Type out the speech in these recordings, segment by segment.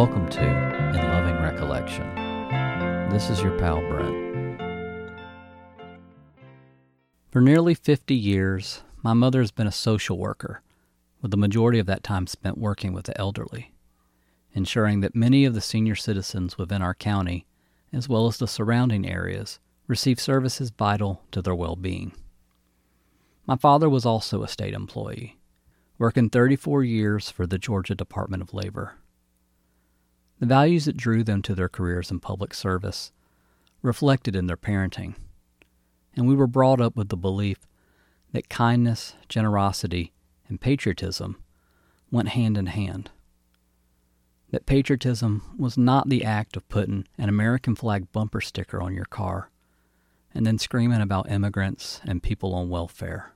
Welcome to In Loving Recollection. This is your pal Brent. For nearly 50 years, my mother has been a social worker, with the majority of that time spent working with the elderly, ensuring that many of the senior citizens within our county, as well as the surrounding areas, receive services vital to their well being. My father was also a state employee, working 34 years for the Georgia Department of Labor. The values that drew them to their careers in public service reflected in their parenting, and we were brought up with the belief that kindness, generosity, and patriotism went hand in hand. That patriotism was not the act of putting an American flag bumper sticker on your car and then screaming about immigrants and people on welfare,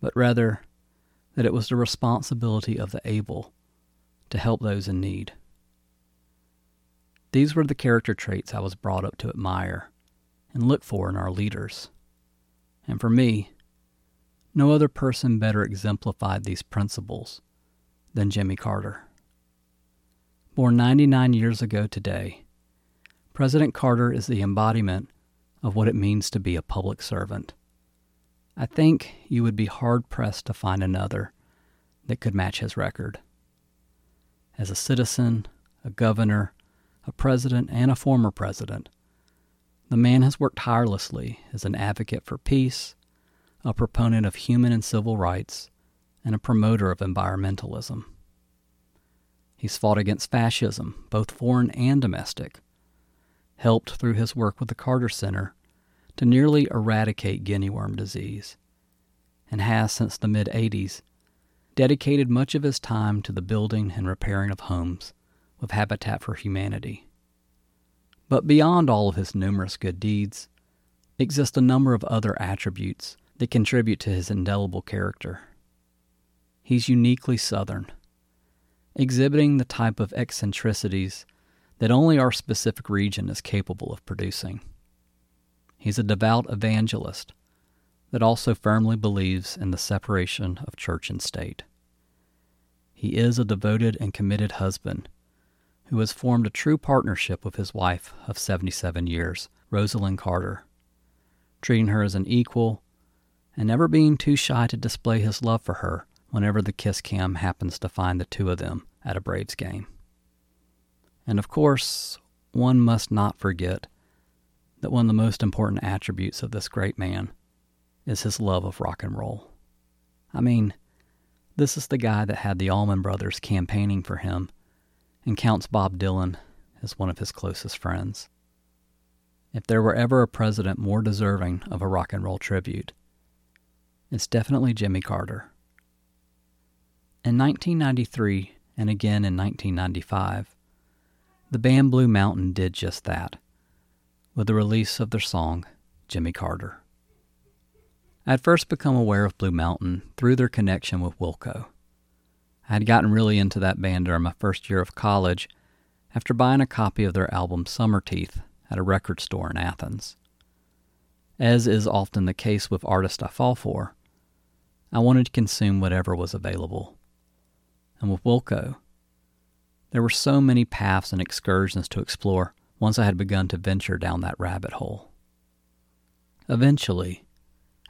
but rather that it was the responsibility of the able to help those in need. These were the character traits I was brought up to admire and look for in our leaders. And for me, no other person better exemplified these principles than Jimmy Carter. Born 99 years ago today, President Carter is the embodiment of what it means to be a public servant. I think you would be hard pressed to find another that could match his record. As a citizen, a governor, a president, and a former president. The man has worked tirelessly as an advocate for peace, a proponent of human and civil rights, and a promoter of environmentalism. He's fought against fascism, both foreign and domestic, helped through his work with the Carter Center to nearly eradicate guinea worm disease, and has since the mid 80s dedicated much of his time to the building and repairing of homes of Habitat for Humanity. But beyond all of his numerous good deeds, exist a number of other attributes that contribute to his indelible character. He's uniquely Southern, exhibiting the type of eccentricities that only our specific region is capable of producing. He's a devout evangelist that also firmly believes in the separation of church and state. He is a devoted and committed husband who has formed a true partnership with his wife of 77 years, Rosalynn Carter, treating her as an equal and never being too shy to display his love for her whenever the kiss cam happens to find the two of them at a Braves game. And of course, one must not forget that one of the most important attributes of this great man is his love of rock and roll. I mean, this is the guy that had the Allman Brothers campaigning for him and counts Bob Dylan as one of his closest friends. If there were ever a president more deserving of a rock and roll tribute, it's definitely Jimmy Carter. In 1993 and again in 1995, the band Blue Mountain did just that with the release of their song, Jimmy Carter. I had first become aware of Blue Mountain through their connection with Wilco. I had gotten really into that band during my first year of college after buying a copy of their album Summerteeth at a record store in Athens. As is often the case with artists I fall for, I wanted to consume whatever was available. And with Wilco, there were so many paths and excursions to explore once I had begun to venture down that rabbit hole. Eventually,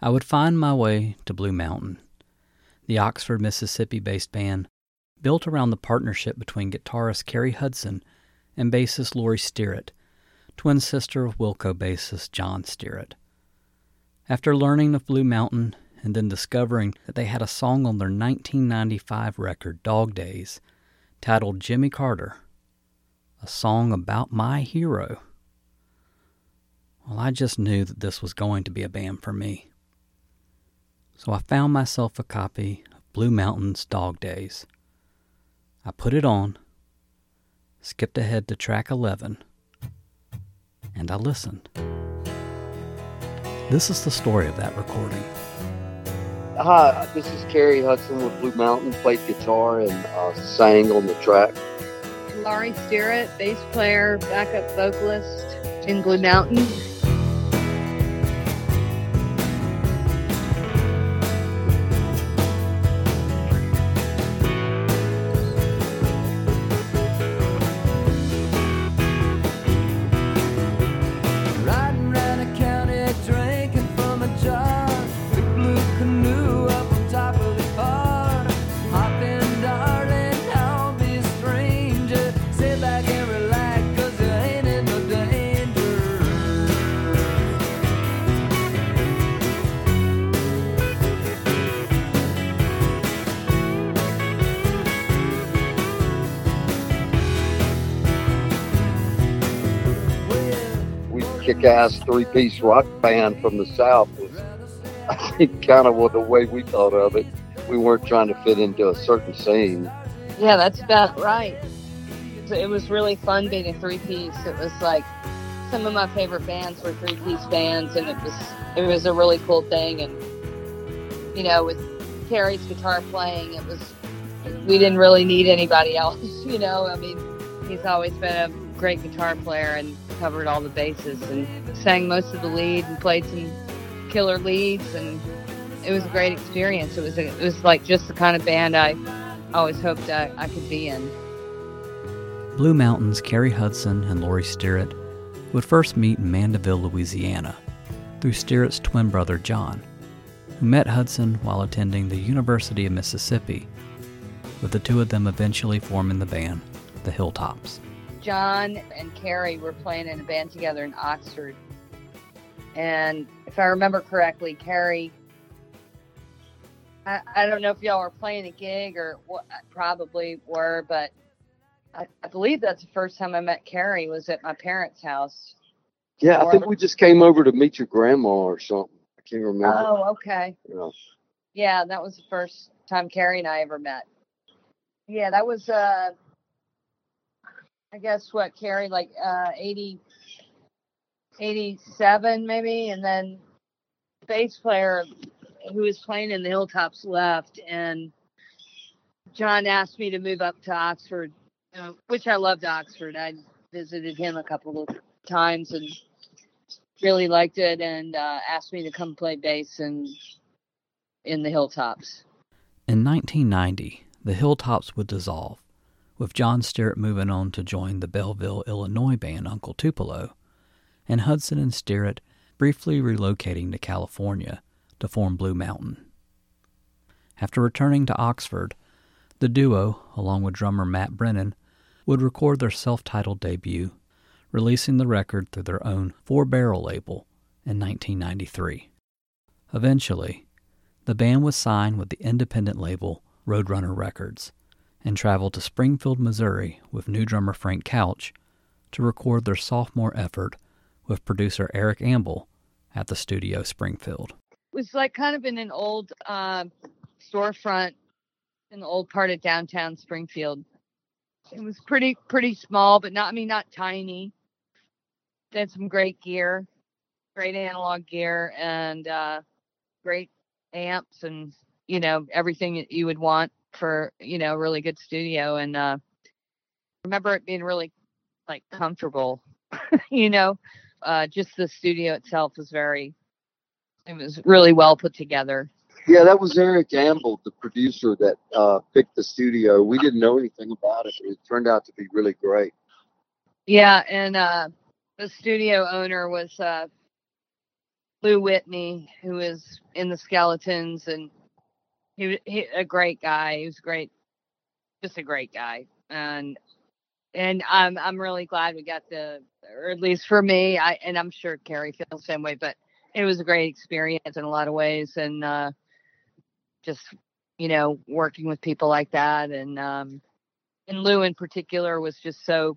I would find my way to Blue Mountain the Oxford, Mississippi based band, built around the partnership between guitarist Cary Hudson and bassist Laurie Stirratt, twin sister of Wilco bassist John Stirratt. After learning of Blue Mountain and then discovering that they had a song on their 1995 record, Dog Days, titled Jimmy Carter, a song about my hero, well, I just knew that this was going to be a band for me. So I found myself a copy of Blue Mountain's Dog Days. I put it on, skipped ahead to track 11, and I listened. This is the story of that recording. Hi, this is Cary Hudson with Blue Mountain, played guitar and uh, sang on the track. Laurie Stirratt, bass player, backup vocalist in Blue Mountain. Kick-ass three-piece rock band from the South was, I think, kind of what the way we thought of it. We weren't trying to fit into a certain scene. Yeah, that's about right. It was really fun being a three-piece. It was like some of my favorite bands were three-piece bands, and it was it was a really cool thing. And you know, with Cary's guitar playing, it was we didn't really need anybody else. You know, I mean, he's always been a great guitar player and covered all the bases and sang most of the lead and played some killer leads and it was a great experience. It was a, it was like just the kind of band I always hoped I, I could be in. Blue Mountains, Cary Hudson and Laurie Stirratt would first meet in Mandeville, Louisiana, through Stirratt's twin brother John, who met Hudson while attending the University of Mississippi, with the two of them eventually forming the band, the Hilltops. John and Cary were playing in a band together in Oxford. And if I remember correctly, Cary, I, I don't know if y'all were playing a gig or what, probably were, but I, I believe that's the first time I met Cary was at my parents' house. Yeah, I think we just came over to meet your grandma or something. I can't remember. Oh, okay. Yeah. Yeah, that was the first time Cary and I ever met. Yeah, that was uh I guess what Cary like uh 80 87 maybe and then bass player who was playing in the Hilltops left and John asked me to move up to Oxford, you which I loved Oxford. I visited him a couple of times and really liked it and uh, asked me to come play bass in in the Hilltops. In 1990, the Hilltops would dissolve, with John Stirratt moving on to join the Belleville, Illinois band Uncle Tupelo, and Hudson and Stewart briefly relocating to California to form Blue Mountain. After returning to Oxford, the duo, along with drummer Matt Brennan, would record their self titled debut, releasing the record through their own Four Barrel label in 1993. Eventually, the band was signed with the independent label Roadrunner Records and traveled to Springfield, Missouri with new drummer Frank Coutch to record their sophomore effort with producer Eric Ambel at the studio Springfield. It was like kind of in an old uh, storefront in the old part of downtown Springfield. It was pretty pretty small, but not I mean not tiny. They had some great gear, great analog gear, and uh, great amps, and you know everything that you would want for you know a really good studio. And uh, remember it being really like comfortable, you know. Uh, just the studio itself was very, it was really well put together. Yeah, that was Eric Ambel, the producer that uh, picked the studio. We didn't know anything about it, it turned out to be really great. Yeah, and uh, the studio owner was uh, Lou Whitney, who is in the Skeletons, and he he a great guy. He was great, just a great guy, and and I'm I'm really glad we got the, or at least for me, I and I'm sure Cary feels the same way, but it was a great experience in a lot of ways, and uh, just you know working with people like that, and um, and Lou in particular was just so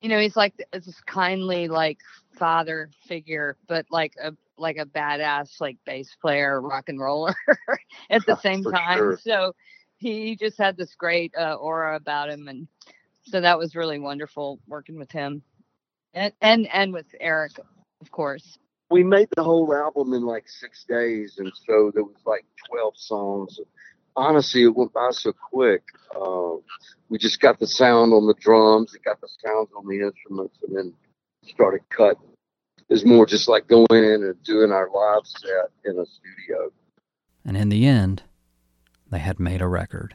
you know he's like this kindly like father figure but like a like a badass like bass player rock and roller at the same For time sure. so he just had this great uh, aura about him and so that was really wonderful working with him and and and with eric of course We made the whole album in like six days, and so there was like twelve songs. Honestly, it went by so quick. Uh, we just got the sound on the drums, it got the sounds on the instruments, and then started cutting. It's more just like going in and doing our live set in a studio. And in the end, they had made a record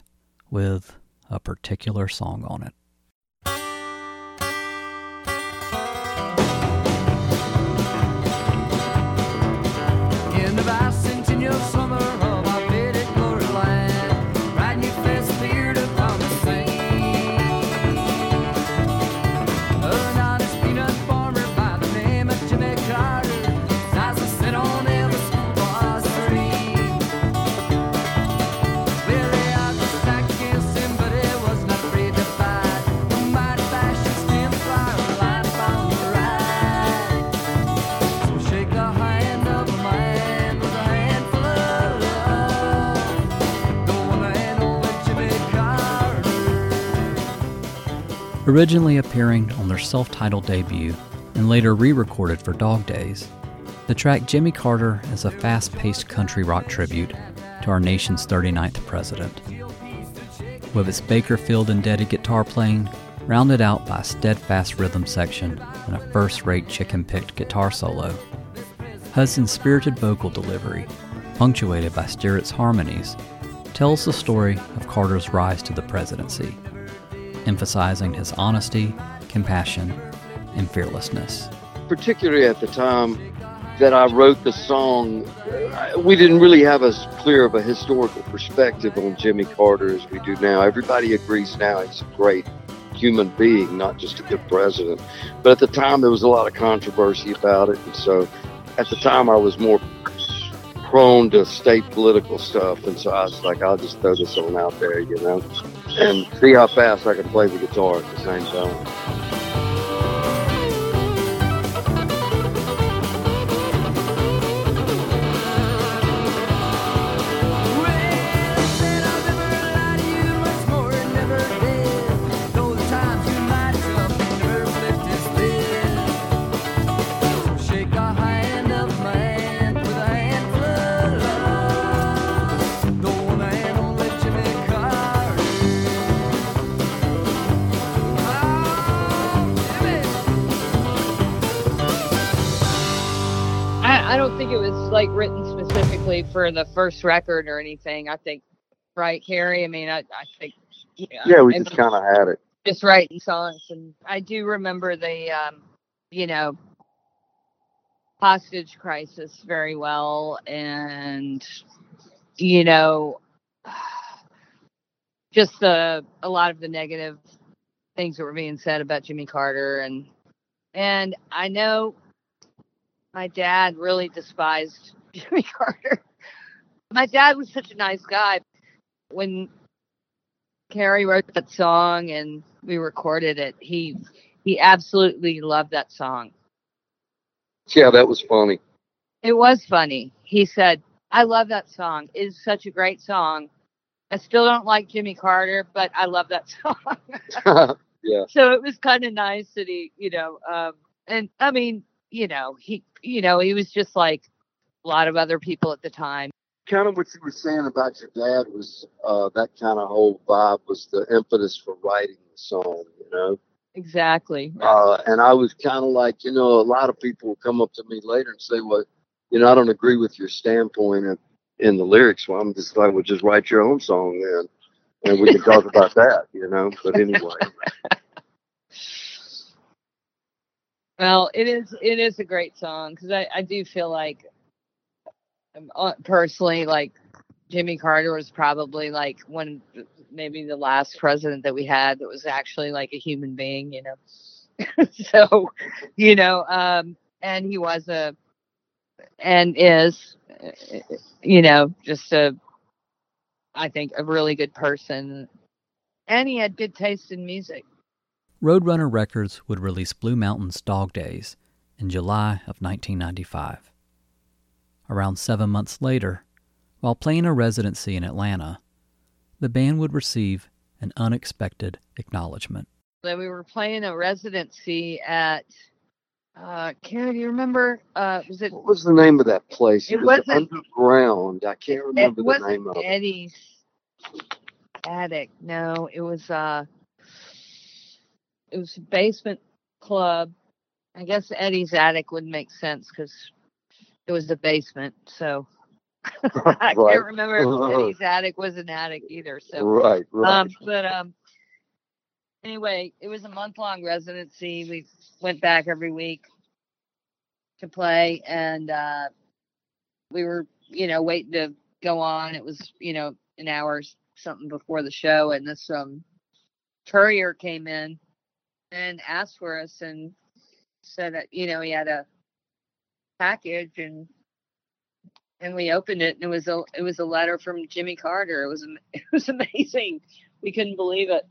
with a particular song on it. Originally appearing on their self titled debut and later re recorded for Dog Days, the track Jimmy Carter is a fast paced country rock tribute to our nation's 39th president. With its Bakersfield indebted guitar playing, rounded out by a steadfast rhythm section and a first rate chicken picked guitar solo. Hudson's spirited vocal delivery, punctuated by Stirratt's harmonies, tells the story of Carter's rise to the presidency, emphasizing his honesty, compassion, and fearlessness. Particularly at the time that I wrote the song, we didn't really have as clear of a historical perspective on Jimmy Carter as we do now. Everybody agrees now he's a great human being, not just a good president. But at the time, there was a lot of controversy about it. And so at the time, I was more prone to state political stuff. And so I was like, I'll just throw this one out there, you know, and see how fast I can play the guitar at the same time. Specifically for the first record or anything. I think, right, Cary? I mean, I, I think, yeah, Yeah, we just kind of had it. just writing songs. And I do remember the, um, you know, hostage crisis very well. And, you know, just the, a lot of the negative things that were being said about Jimmy Carter. And, and I know my dad really despised Jimmy Carter. My dad was such a nice guy. When Cary wrote that song and we recorded it, he he absolutely loved that song. Yeah, that was funny. It was funny. He said, "I love that song. It's such a great song. I still don't like Jimmy Carter, but I love that song." yeah. so it was kind of nice that he, you know, um, and I mean, you know, he, you know, he was just like a lot of other people at the time. Kind of what you were saying about your dad was uh, that kind of whole vibe was the impetus for writing the song, you know. Exactly. Uh, and I was kind of like, you know, a lot of people will come up to me later and say, "Well, you know, I don't agree with your standpoint in, in the lyrics." Well, I'm just like, "Well, just write your own song then, and we can talk about that," you know. But anyway, Well, it is it is a great song because I, I do feel like personally like Jimmy Carter was probably like one maybe the last president that we had that was actually like a human being, you know. so, you know, um, and he was a and is, uh, you know, just a I think a really good person, and he had good taste in music. Roadrunner Records would release Blue Mountain's Dog Days in July of 1995. Around seven months later, while playing a residency in Atlanta, the band would receive an unexpected acknowledgement. that we were playing a residency at uh Karen, do you remember uh was it what was the name of that place? It was wasn't- underground. I can't remember the wasn't name of it. Eddie's attic. No, it was uh it was a basement club. I guess Eddie's attic would make sense because it was the basement. So I Right. can't remember if Eddie's attic was an attic either. So Right, right. Um, but um, anyway, it was a month long residency. We went back every week to play, and uh, we were, you know, waiting to go on. It was, you know, an hour something before the show, and this um courier came in and asked for us and said that you know he had a package and and we opened it and it was a it was a letter from Jimmy Carter. It was it was amazing. We couldn't believe it.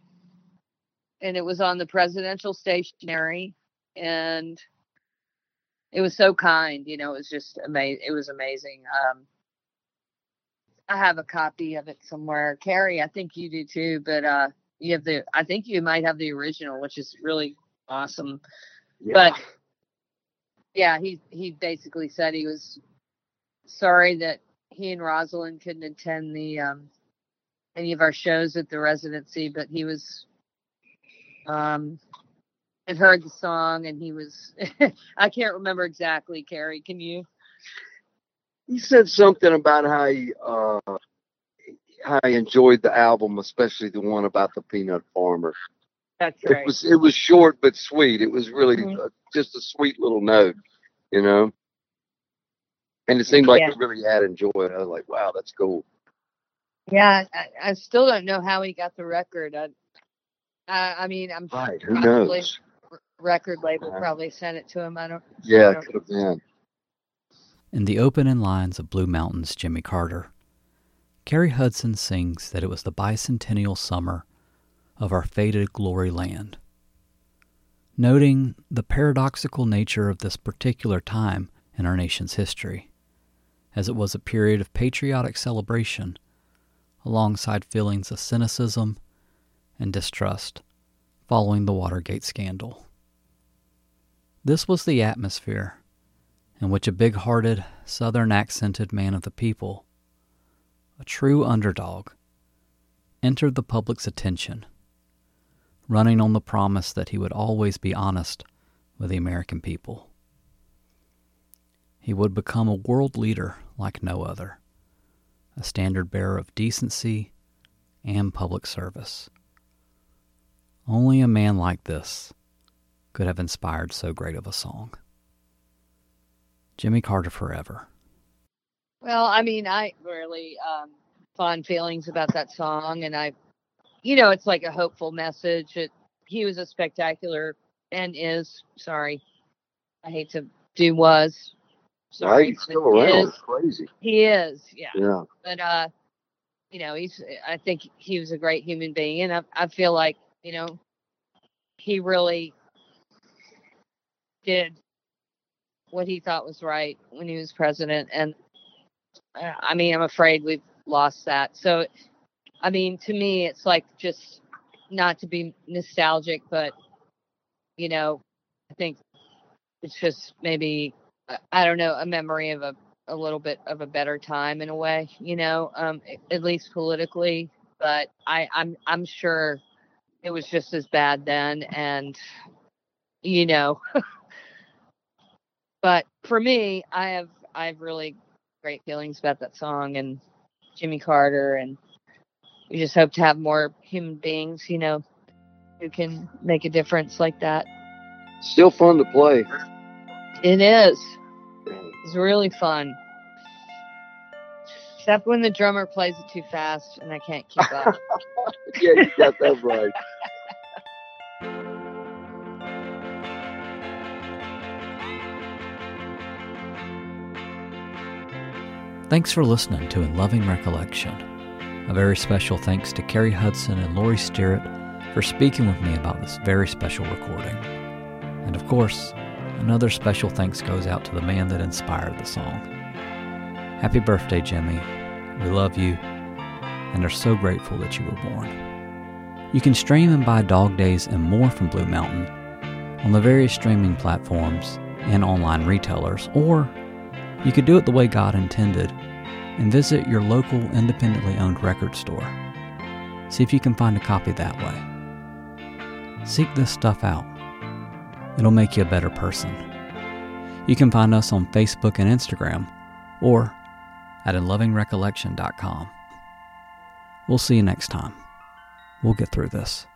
And it was on the presidential stationery and it was so kind, you know, it was just amazing. It was amazing. Um I have a copy of it somewhere. Cary, I think you do too, but uh you have the I think you might have the original, which is really awesome. Yeah. But yeah, he he basically said he was sorry that he and Rosalynn couldn't attend the um any of our shows at the residency, but he was um had heard the song and he was I can't remember exactly, Cary. Can you? he said something about how he uh how he enjoyed the album, especially the one about the peanut farmer. That's It was it was short but sweet. It was really Mhm. uh, just a sweet little note, you know. And it seemed like Yeah. he really had enjoyed it. I was like, wow, that's cool. Yeah, I, I still don't know how he got the record. I, I, I mean, I'm Right? Who Probably. knows? record label Yeah. probably sent it to him. I don't. Yeah, Yeah. it could have been. In the opening lines of Blue Mountain's Jimmy Carter, Cary Hudson sings that it was the bicentennial summer of our faded glory land. Noting the paradoxical nature of this particular time in our nation's history, as it was a period of patriotic celebration alongside feelings of cynicism and distrust following the Watergate scandal. This was the atmosphere in which a big hearted, southern accented man of the people, a true underdog, entered the public's attention, running on the promise that he would always be honest with the American people. He would become a world leader like no other, a standard bearer of decency and public service. Only a man like this could have inspired so great of a song. Jimmy Carter forever. Well, I mean, I really um, fond feelings about that song, and I, you know, it's like a hopeful message. It, he was a spectacular and is sorry, I hate to do was sorry, He's still around. Is, crazy. he is, yeah. Yeah. But uh, you know, he's. I think he was a great human being, and I, I feel like you know, he really did what he thought was right when he was president, and uh, I mean, I'm afraid we've lost that. So, I mean, to me, it's like just not to be nostalgic, but you know, I think it's just maybe I- don't know a memory of a a little bit of a better time in a way, you know, um, at least politically. But I I'm I'm sure it was just as bad then, and you know. but for me, I have I have really great feelings about that song and Jimmy Carter, and we just hope to have more human beings, you know, who can make a difference like that. Still fun to play. It is. It's really fun. Except when the drummer plays it too fast and I can't keep up. yeah, you got that right. Thanks for listening to In Loving Recollection. A very special thanks to Cary Hudson and Laurie Stirratt for speaking with me about this very special recording. And of course, another special thanks goes out to the man that inspired the song. Happy birthday, Jimmy. We love you and are so grateful that you were born. You can stream and buy Dog Days and more from Blue Mountain on the various streaming platforms and online retailers, or you could do it the way God intended and visit your local independently owned record store. See if you can find a copy that way. Seek this stuff out. It'll make you a better person. You can find us on Facebook and Instagram or at inlovingrecollection.com. We'll see you next time. We'll get through this.